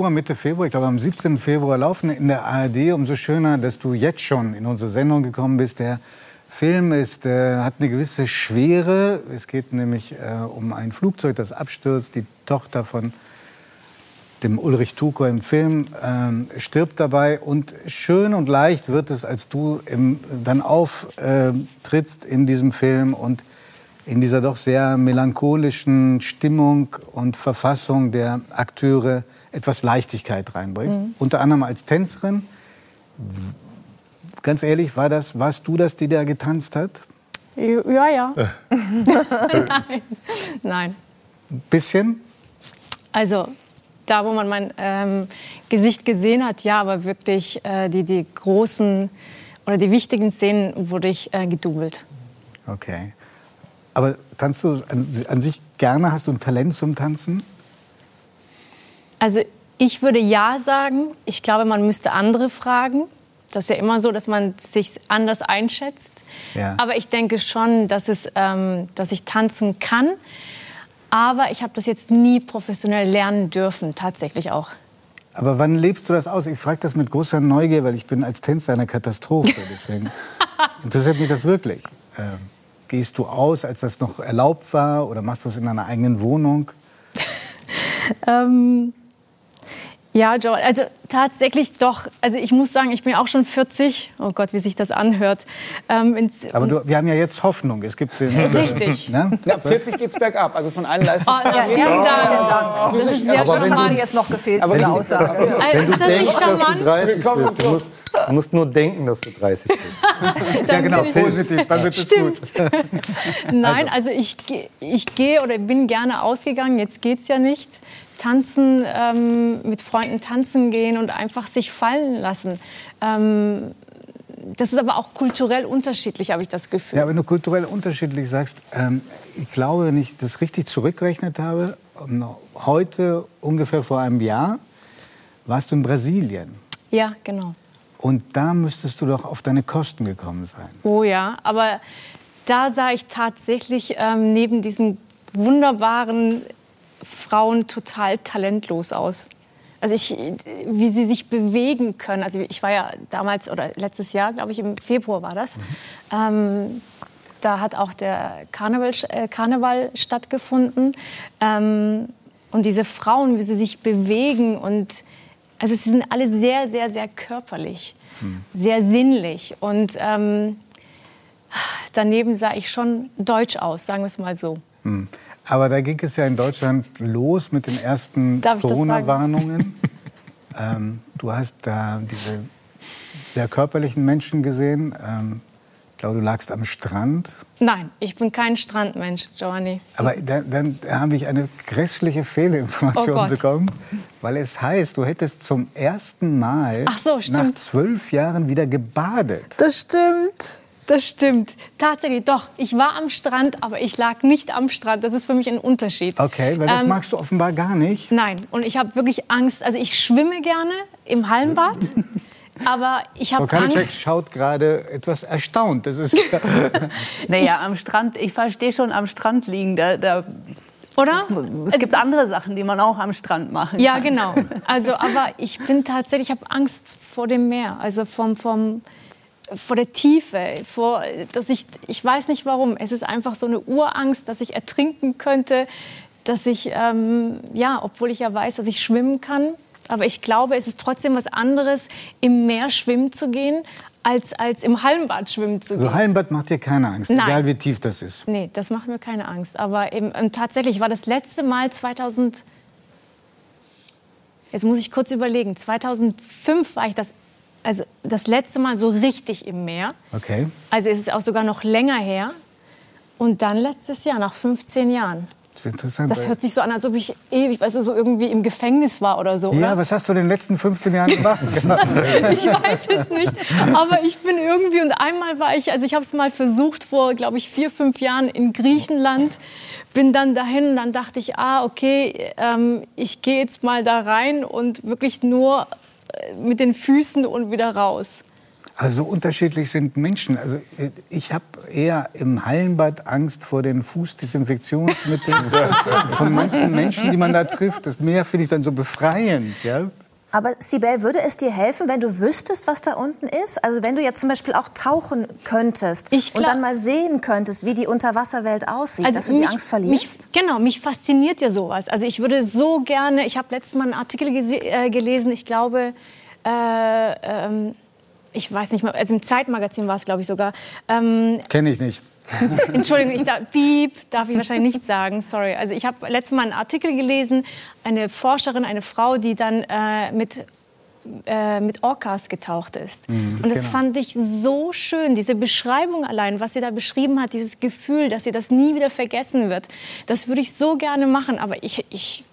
Oktober, Mitte Februar, ich glaube am 17. Februar laufen in der ARD. Umso schöner, dass du jetzt schon in unsere Sendung gekommen bist. Der Film ist, äh, hat eine gewisse Schwere. Es geht nämlich äh, um ein Flugzeug, das abstürzt. Die Tochter von dem Ulrich Tuko im Film ähm, stirbt dabei. Und schön und leicht wird es, als du im, dann auftrittst in diesem Film und in dieser doch sehr melancholischen Stimmung und Verfassung der Akteure etwas Leichtigkeit reinbringst. Mhm. Unter anderem als Tänzerin. Ganz ehrlich, war das, warst du das, die da getanzt hat? Ja, ja. Nein. Nein. Ein bisschen? Also, da, wo man mein ähm, Gesicht gesehen hat, ja, aber wirklich äh, die, die großen oder die wichtigen Szenen wurde ich äh, gedoubelt. Okay. Aber tanzt du an, an sich gerne? Hast du ein Talent zum Tanzen? Also ich würde ja sagen. Ich glaube, man müsste andere fragen. Das ist ja immer so, dass man sich anders einschätzt. Ja. Aber ich denke schon, dass, es, ähm, dass ich tanzen kann. Aber ich habe das jetzt nie professionell lernen dürfen, tatsächlich auch. Aber wann lebst du das aus? Ich frage das mit großer Neugier, weil ich bin als Tänzer eine Katastrophe. Deswegen interessiert mich das wirklich. Ähm, gehst du aus, als das noch erlaubt war? Oder machst du es in deiner eigenen Wohnung? ähm, ja, Joe, also tatsächlich doch. Also ich muss sagen, ich bin auch schon 40. Oh Gott, wie sich das anhört. Ähm, Aber du, wir haben ja jetzt Hoffnung. Es gibt den, Richtig. Ne? Ja, 40 geht's bergab. Also von allen Leistungen. Oh, ja, vielen Dank. Oh, das ist sehr Aber charmant. jetzt noch gefehlt aber eine Aussage. Ja. Wenn du denkst, dass du 30 bist, du musst, du musst nur denken, dass du 30 bist. ja, genau, positiv, dann wird es gut. Nein, also, also ich, ich gehe oder bin gerne ausgegangen. Jetzt geht's ja nicht tanzen, ähm, mit Freunden tanzen gehen und einfach sich fallen lassen. Ähm, das ist aber auch kulturell unterschiedlich, habe ich das Gefühl. Ja, wenn du kulturell unterschiedlich sagst, ähm, ich glaube, wenn ich das richtig zurückgerechnet habe, heute ungefähr vor einem Jahr warst du in Brasilien. Ja, genau. Und da müsstest du doch auf deine Kosten gekommen sein. Oh ja, aber da sah ich tatsächlich ähm, neben diesen wunderbaren Frauen total talentlos aus. Also ich, wie sie sich bewegen können. Also ich war ja damals oder letztes Jahr, glaube ich, im Februar war das. Mhm. Ähm, da hat auch der Karneval, äh, Karneval stattgefunden. Ähm, und diese Frauen, wie sie sich bewegen und also sie sind alle sehr, sehr, sehr körperlich, mhm. sehr sinnlich und ähm, daneben sah ich schon deutsch aus, sagen wir es mal so. Mhm. Aber da ging es ja in Deutschland los mit den ersten Corona-Warnungen. ähm, du hast da diese sehr körperlichen Menschen gesehen. Ähm, ich glaube, du lagst am Strand. Nein, ich bin kein Strandmensch, Giovanni. Aber da, dann habe ich eine grässliche Fehlinformation oh bekommen, weil es heißt, du hättest zum ersten Mal so, nach zwölf Jahren wieder gebadet. Das stimmt. Das stimmt. Tatsächlich, doch. Ich war am Strand, aber ich lag nicht am Strand. Das ist für mich ein Unterschied. Okay, weil das ähm, magst du offenbar gar nicht. Nein, und ich habe wirklich Angst. Also ich schwimme gerne im Hallenbad. Aber ich habe Angst. Schaut gerade etwas erstaunt. Das ist naja, am Strand, ich verstehe schon am Strand liegen. Da, da oder? Es, es gibt andere Sachen, die man auch am Strand machen ja, kann. Ja, genau. Also, aber ich bin tatsächlich, ich habe Angst vor dem Meer. Also vom, vom, vor der Tiefe, vor, dass ich, ich weiß nicht warum. Es ist einfach so eine Urangst, dass ich ertrinken könnte, dass ich, ähm, ja, obwohl ich ja weiß, dass ich schwimmen kann. Aber ich glaube, es ist trotzdem was anderes, im Meer schwimmen zu gehen, als, als im Hallenbad schwimmen zu also gehen. Also Hallenbad macht dir keine Angst, Nein. egal wie tief das ist. Nee, das macht mir keine Angst. Aber eben, ähm, tatsächlich war das letzte Mal 2000. Jetzt muss ich kurz überlegen. 2005 war ich das also das letzte Mal so richtig im Meer. Okay. Also ist es auch sogar noch länger her. Und dann letztes Jahr, nach 15 Jahren. Das ist interessant. Das hört sich so an, als ob ich ewig, weißt du, so irgendwie im Gefängnis war oder so. Ja, oder? was hast du in den letzten 15 Jahren gemacht? ich weiß es nicht. Aber ich bin irgendwie, und einmal war ich, also ich habe es mal versucht vor, glaube ich, vier, fünf Jahren in Griechenland. Bin dann dahin und dann dachte ich, ah, okay, ähm, ich gehe jetzt mal da rein und wirklich nur mit den Füßen und wieder raus. Also unterschiedlich sind Menschen. Also äh, ich habe eher im Hallenbad Angst vor den Fußdesinfektionsmitteln von manchen Menschen, die man da trifft. Das Meer finde ich dann so befreiend. Ja? Aber Sibel, würde es dir helfen, wenn du wüsstest, was da unten ist? Also wenn du jetzt zum Beispiel auch tauchen könntest und dann mal sehen könntest, wie die Unterwasserwelt aussieht, also dass du mich, die Angst verlierst? Mich, genau, mich fasziniert ja sowas. Also ich würde so gerne, ich habe letztes Mal einen Artikel äh, gelesen, ich glaube, äh, ähm, ich weiß nicht mal, also im Zeitmagazin war es, glaube ich, sogar. Ähm, Kenne ich nicht. Entschuldigung, ich darf, piep, darf ich wahrscheinlich nicht sagen, sorry. Also ich habe letztes Mal einen Artikel gelesen, eine Forscherin, eine Frau, die dann äh, mit äh, mit Orcas getaucht ist. Mhm, und das genau. fand ich so schön, diese Beschreibung allein, was sie da beschrieben hat, dieses Gefühl, dass sie das nie wieder vergessen wird. Das würde ich so gerne machen, aber ich, ich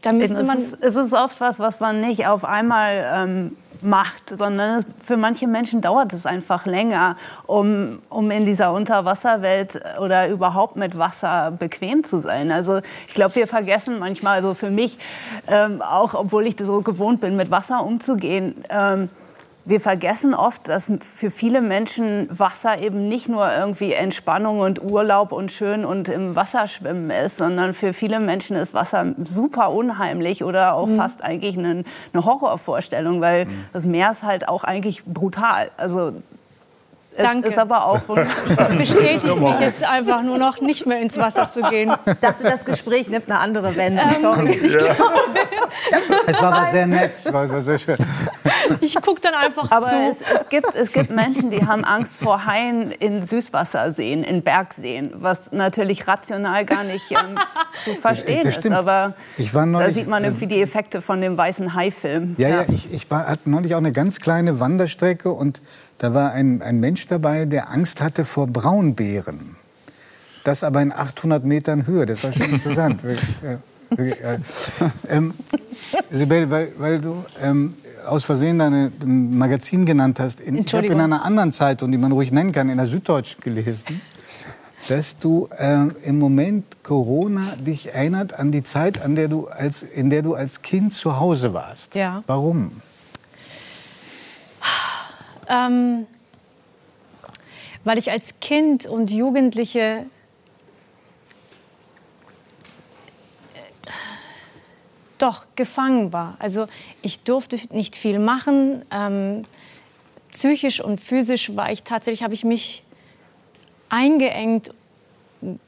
da müsste man es, ist, es ist oft was, was man nicht auf einmal ähm, macht, sondern für manche Menschen dauert es einfach länger, um, um in dieser Unterwasserwelt oder überhaupt mit Wasser bequem zu sein. Also ich glaube, wir vergessen manchmal, also für mich, ähm, auch obwohl ich so gewohnt bin, mit Wasser umzugehen, ähm, wir vergessen oft, dass für viele Menschen Wasser eben nicht nur irgendwie Entspannung und Urlaub und schön und im Wasser schwimmen ist, sondern für viele Menschen ist Wasser super unheimlich oder auch mhm. fast eigentlich eine, eine Horrorvorstellung, weil mhm. das Meer ist halt auch eigentlich brutal. Also Danke. Es ist aber auch Das bestätigt mich jetzt einfach nur noch, nicht mehr ins Wasser zu gehen. Ich dachte, das Gespräch nimmt eine andere Wendung. Ähm, Sorry. Ja. Es war aber sehr nett. War sehr schön. Ich gucke dann einfach aber zu. Es, es, gibt, es gibt Menschen, die haben Angst vor Haien in Süßwasserseen, in Bergseen, was natürlich rational gar nicht ähm, zu verstehen ist. Aber neulich, da sieht man irgendwie die Effekte von dem weißen Hai-Film. Ja, ja, ja, ich, ich war, hatte neulich auch eine ganz kleine Wanderstrecke und da war ein, ein Mensch dabei, der Angst hatte vor Braunbären. Das aber in 800 Metern Höhe. Das war schon interessant. äh, ähm, Sibel, weil, weil du ähm, aus Versehen dein Magazin genannt hast. In, ich habe in einer anderen Zeitung, die man ruhig nennen kann, in der Süddeutschen gelesen, dass du äh, im Moment Corona dich erinnert an die Zeit, an der du als, in der du als Kind zu Hause warst. Ja. Warum? Ähm, weil ich als Kind und Jugendliche doch gefangen war. Also ich durfte nicht viel machen. Ähm, psychisch und physisch war ich tatsächlich, habe ich mich eingeengt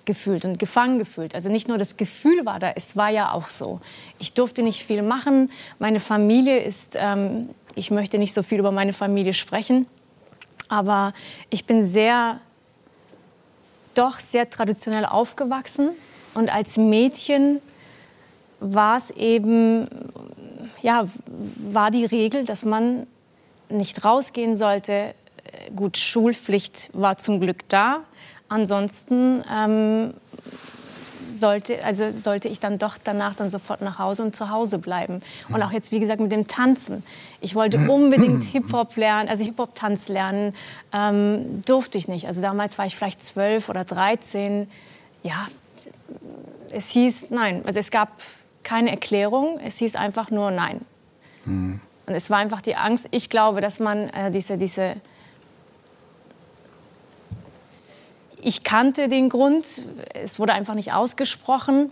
gefühlt und gefangen gefühlt. Also nicht nur das Gefühl war da, es war ja auch so. Ich durfte nicht viel machen. Meine Familie ist ähm, ich möchte nicht so viel über meine Familie sprechen, aber ich bin sehr, doch sehr traditionell aufgewachsen und als Mädchen war es eben, ja, war die Regel, dass man nicht rausgehen sollte. Gut, Schulpflicht war zum Glück da. Ansonsten ähm, sollte, also sollte ich dann doch danach dann sofort nach Hause und zu Hause bleiben. Und auch jetzt, wie gesagt, mit dem Tanzen. Ich wollte unbedingt Hip-Hop lernen, also Hip-Hop-Tanz lernen. Ähm, durfte ich nicht. Also damals war ich vielleicht zwölf oder dreizehn. Ja, es hieß nein. Also es gab keine Erklärung. Es hieß einfach nur nein. Mhm. Und es war einfach die Angst. Ich glaube, dass man äh, diese, diese Ich kannte den Grund, es wurde einfach nicht ausgesprochen.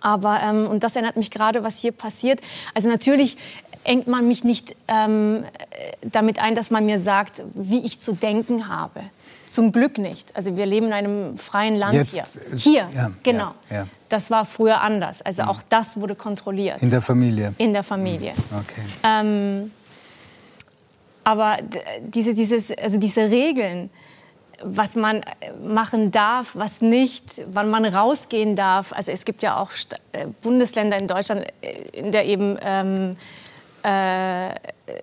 Aber, ähm, und das erinnert mich gerade, was hier passiert. Also natürlich engt man mich nicht ähm, damit ein, dass man mir sagt, wie ich zu denken habe. Zum Glück nicht. Also wir leben in einem freien Land Jetzt, hier. Hier, ja, genau. Ja, ja. Das war früher anders. Also auch das wurde kontrolliert. In der Familie. In der Familie. Okay. Ähm, aber diese, dieses, also diese Regeln, was man machen darf, was nicht, wann man rausgehen darf. Also es gibt ja auch äh, Bundesländer in Deutschland, äh, in der eben ähm, äh,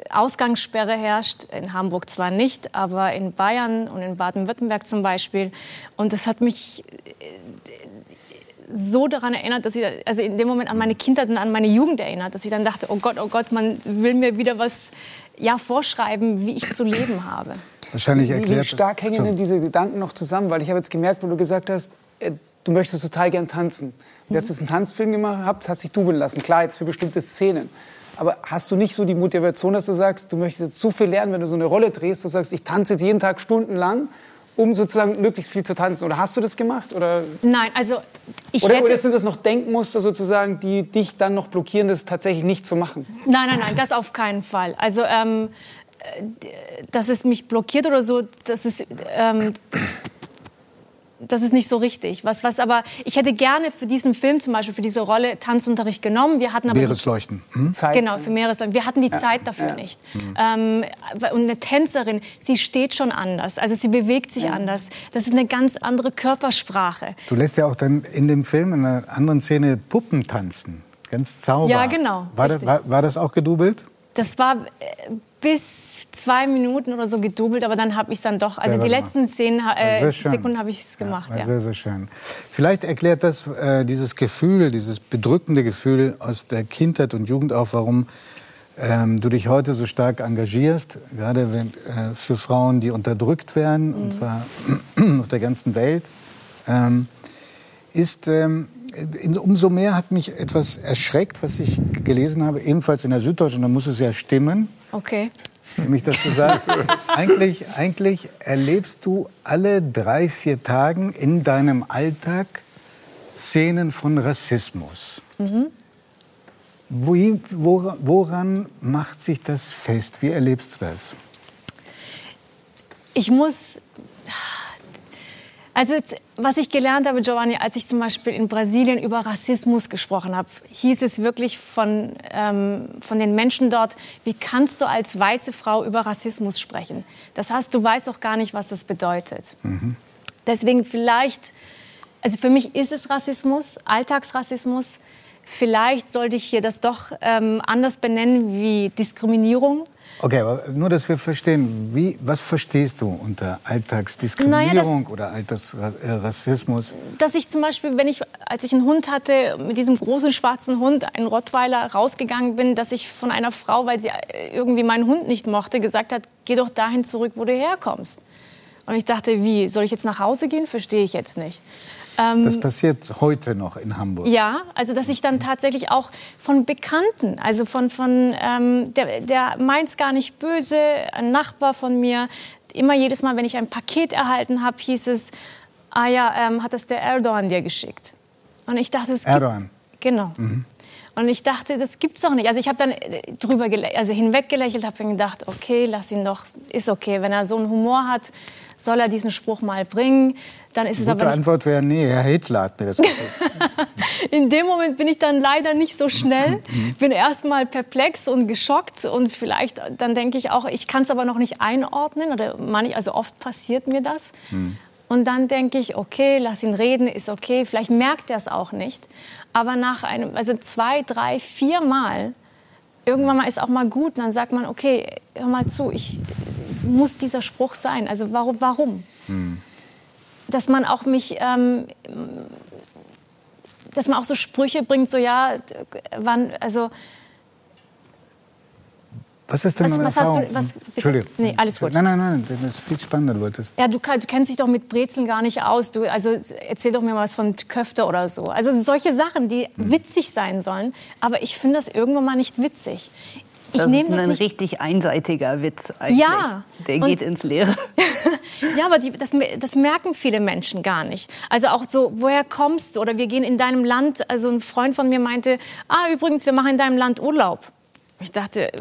Ausgangssperre herrscht. In Hamburg zwar nicht, aber in Bayern und in Baden-Württemberg zum Beispiel. Und das hat mich äh, so daran erinnert, dass ich also in dem Moment an meine Kindheit und an meine Jugend erinnert, dass ich dann dachte, oh Gott, oh Gott, man will mir wieder was ja, vorschreiben, wie ich zu leben habe. Wahrscheinlich erklärt. Wie stark hängen denn diese Gedanken noch zusammen? Weil ich habe jetzt gemerkt, wo du gesagt hast, äh, du möchtest total gern tanzen. Du hast jetzt einen Tanzfilm gemacht, hast dich dubeln lassen. Klar, jetzt für bestimmte Szenen. Aber hast du nicht so die Motivation, dass du sagst, du möchtest jetzt so viel lernen, wenn du so eine Rolle drehst, dass du sagst, ich tanze jetzt jeden Tag stundenlang um sozusagen möglichst viel zu tanzen? Oder hast du das gemacht? Oder? Nein, also ich oder, hätte... Oder sind das noch Denkmuster sozusagen, die dich dann noch blockieren, das tatsächlich nicht zu machen? Nein, nein, nein, das auf keinen Fall. Also, ähm, äh, dass es mich blockiert oder so, das ist... Ähm, das ist nicht so richtig. Was, was aber, ich hätte gerne für diesen Film zum Beispiel, für diese Rolle Tanzunterricht genommen. Wir hatten aber Meeresleuchten. Hm? Zeit. Genau, für Meeresleuchten. Wir hatten die ja. Zeit dafür ja. nicht. Mhm. Ähm, und eine Tänzerin, sie steht schon anders. Also sie bewegt sich ja. anders. Das ist eine ganz andere Körpersprache. Du lässt ja auch dann in dem Film in einer anderen Szene Puppen tanzen. Ganz zauberhaft. Ja, genau. War, war, war das auch gedoubelt? Das war äh, bis zwei Minuten oder so gedoubelt, aber dann habe ich es dann doch, also die letzten zehn äh, Sekunden habe ich es gemacht. Ja, ja, Sehr, sehr schön. Vielleicht erklärt das äh, dieses Gefühl, dieses bedrückende Gefühl aus der Kindheit und Jugend auch, warum ähm, du dich heute so stark engagierst, gerade wenn, äh, für Frauen, die unterdrückt werden, mhm. und zwar auf der ganzen Welt, ähm, ist, ähm, umso mehr hat mich etwas erschreckt, was ich gelesen habe, ebenfalls in der Süddeutschen, da muss es ja stimmen. Okay. Nämlich, dass du sagst, eigentlich, eigentlich erlebst du alle drei, vier Tage in deinem Alltag Szenen von Rassismus. Mhm. Wie, woran macht sich das fest? Wie erlebst du das? Ich muss also was ich gelernt habe, Giovanni, als ich zum Beispiel in Brasilien über Rassismus gesprochen habe, hieß es wirklich von, ähm, von den Menschen dort, wie kannst du als weiße Frau über Rassismus sprechen? Das heißt, du weißt auch gar nicht, was das bedeutet. Mhm. Deswegen vielleicht, also für mich ist es Rassismus, Alltagsrassismus. Vielleicht sollte ich hier das doch ähm, anders benennen wie Diskriminierung. Okay, aber nur, dass wir verstehen, wie, was verstehst du unter Alltagsdiskriminierung naja, oder Alltagsrassismus? Dass ich zum Beispiel, wenn ich, als ich einen Hund hatte, mit diesem großen schwarzen Hund, einen Rottweiler, rausgegangen bin, dass ich von einer Frau, weil sie irgendwie meinen Hund nicht mochte, gesagt hat, geh doch dahin zurück, wo du herkommst. Und ich dachte, wie, soll ich jetzt nach Hause gehen? Verstehe ich jetzt nicht. Ähm, das passiert heute noch in Hamburg. Ja, also dass ich dann tatsächlich auch von Bekannten, also von, von ähm, der, der meint es gar nicht böse, ein Nachbar von mir, immer jedes Mal, wenn ich ein Paket erhalten habe, hieß es, ah ja, ähm, hat das der Erdogan dir geschickt. Und ich dachte, es Erdogan. Gibt, genau. Mhm. Und ich dachte, das gibt's doch nicht. Also ich habe dann äh, drüber also hinweggelächelt, habe gedacht, okay, lass ihn doch, ist okay. Wenn er so einen Humor hat, soll er diesen Spruch mal bringen. Dann ist es Gute aber nicht Antwort wäre, nee, Herr Hitler hat mir das gesagt. In dem Moment bin ich dann leider nicht so schnell, bin erst mal perplex und geschockt und vielleicht dann denke ich auch, ich kann es aber noch nicht einordnen oder manch, also oft passiert mir das. Hm. Und dann denke ich, okay, lass ihn reden, ist okay. Vielleicht merkt er es auch nicht. Aber nach einem, also zwei, drei, vier Mal, irgendwann mal ist auch mal gut. Und dann sagt man, okay, hör mal zu, ich muss dieser Spruch sein. Also warum? warum? Hm. Dass man auch mich, ähm, dass man auch so Sprüche bringt, so ja, wann, also was ist denn was, was hast du, was, Entschuldigung. Nee, alles gut. Nein, nein, nein, das ist viel spannender, du wolltest. Ja, du, du, kennst dich doch mit Brezeln gar nicht aus. Du, also erzähl doch mir mal was von Köfte oder so. Also solche Sachen, die hm. witzig sein sollen. Aber ich finde das irgendwann mal nicht witzig. Ich das ist ein richtig einseitiger Witz eigentlich. Ja. Der geht ins Leere. ja, aber die, das, das, merken viele Menschen gar nicht. Also auch so, woher kommst du? Oder wir gehen in deinem Land. Also ein Freund von mir meinte, ah, übrigens, wir machen in deinem Land Urlaub. Ich dachte,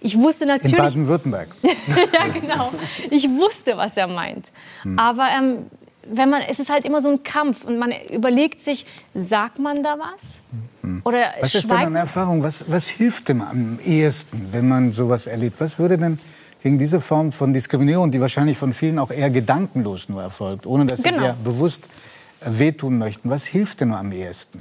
ich wusste natürlich. In Baden-Württemberg. ja, genau. Ich wusste, was er meint. Hm. Aber ähm, wenn man, es ist halt immer so ein Kampf und man überlegt sich, sagt man da was? Hm. Oder was ist denn eine Erfahrung? Was, was hilft dem am ehesten, wenn man sowas erlebt? Was würde denn gegen diese Form von Diskriminierung, die wahrscheinlich von vielen auch eher gedankenlos nur erfolgt, ohne dass genau. sie dir bewusst wehtun möchten, was hilft denn am ehesten?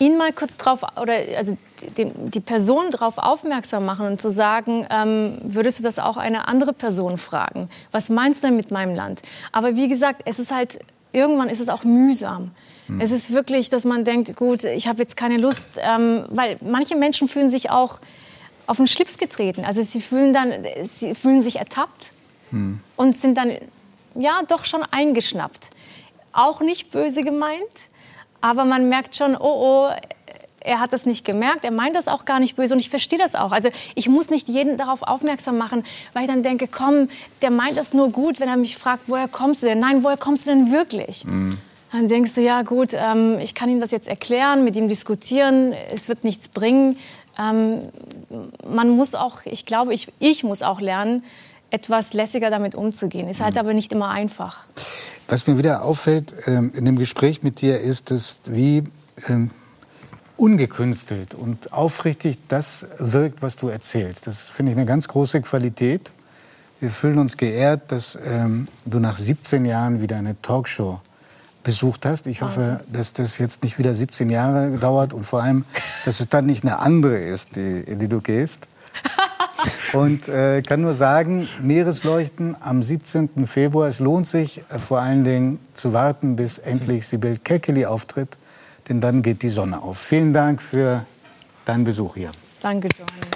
Ihn mal kurz drauf oder also die, die Person darauf aufmerksam machen und zu sagen, ähm, würdest du das auch eine andere Person fragen? Was meinst du denn mit meinem Land? Aber wie gesagt, es ist halt irgendwann ist es auch mühsam. Hm. Es ist wirklich, dass man denkt, gut, ich habe jetzt keine Lust, ähm, weil manche Menschen fühlen sich auch auf den Schlips getreten. Also sie fühlen dann, sie fühlen sich ertappt hm. und sind dann ja doch schon eingeschnappt. Auch nicht böse gemeint, aber man merkt schon, oh oh, er hat das nicht gemerkt, er meint das auch gar nicht böse und ich verstehe das auch. Also ich muss nicht jeden darauf aufmerksam machen, weil ich dann denke, komm, der meint das nur gut, wenn er mich fragt, woher kommst du denn? Nein, woher kommst du denn wirklich? Mhm. Dann denkst du, ja gut, ähm, ich kann ihm das jetzt erklären, mit ihm diskutieren, es wird nichts bringen. Ähm, man muss auch, ich glaube, ich, ich muss auch lernen, etwas lässiger damit umzugehen. Ist halt mhm. aber nicht immer einfach. Was mir wieder auffällt ähm, in dem Gespräch mit dir ist, dass wie ähm, ungekünstelt und aufrichtig das wirkt, was du erzählst. Das finde ich eine ganz große Qualität. Wir fühlen uns geehrt, dass ähm, du nach 17 Jahren wieder eine Talkshow besucht hast. Ich hoffe, dass das jetzt nicht wieder 17 Jahre dauert und vor allem, dass es dann nicht eine andere ist, die, in die du gehst. Und äh, kann nur sagen, Meeresleuchten am 17. Februar. Es lohnt sich äh, vor allen Dingen zu warten, bis endlich Sibyl Kekeli auftritt denn dann geht die Sonne auf. Vielen Dank für deinen Besuch hier. Danke, Johannes.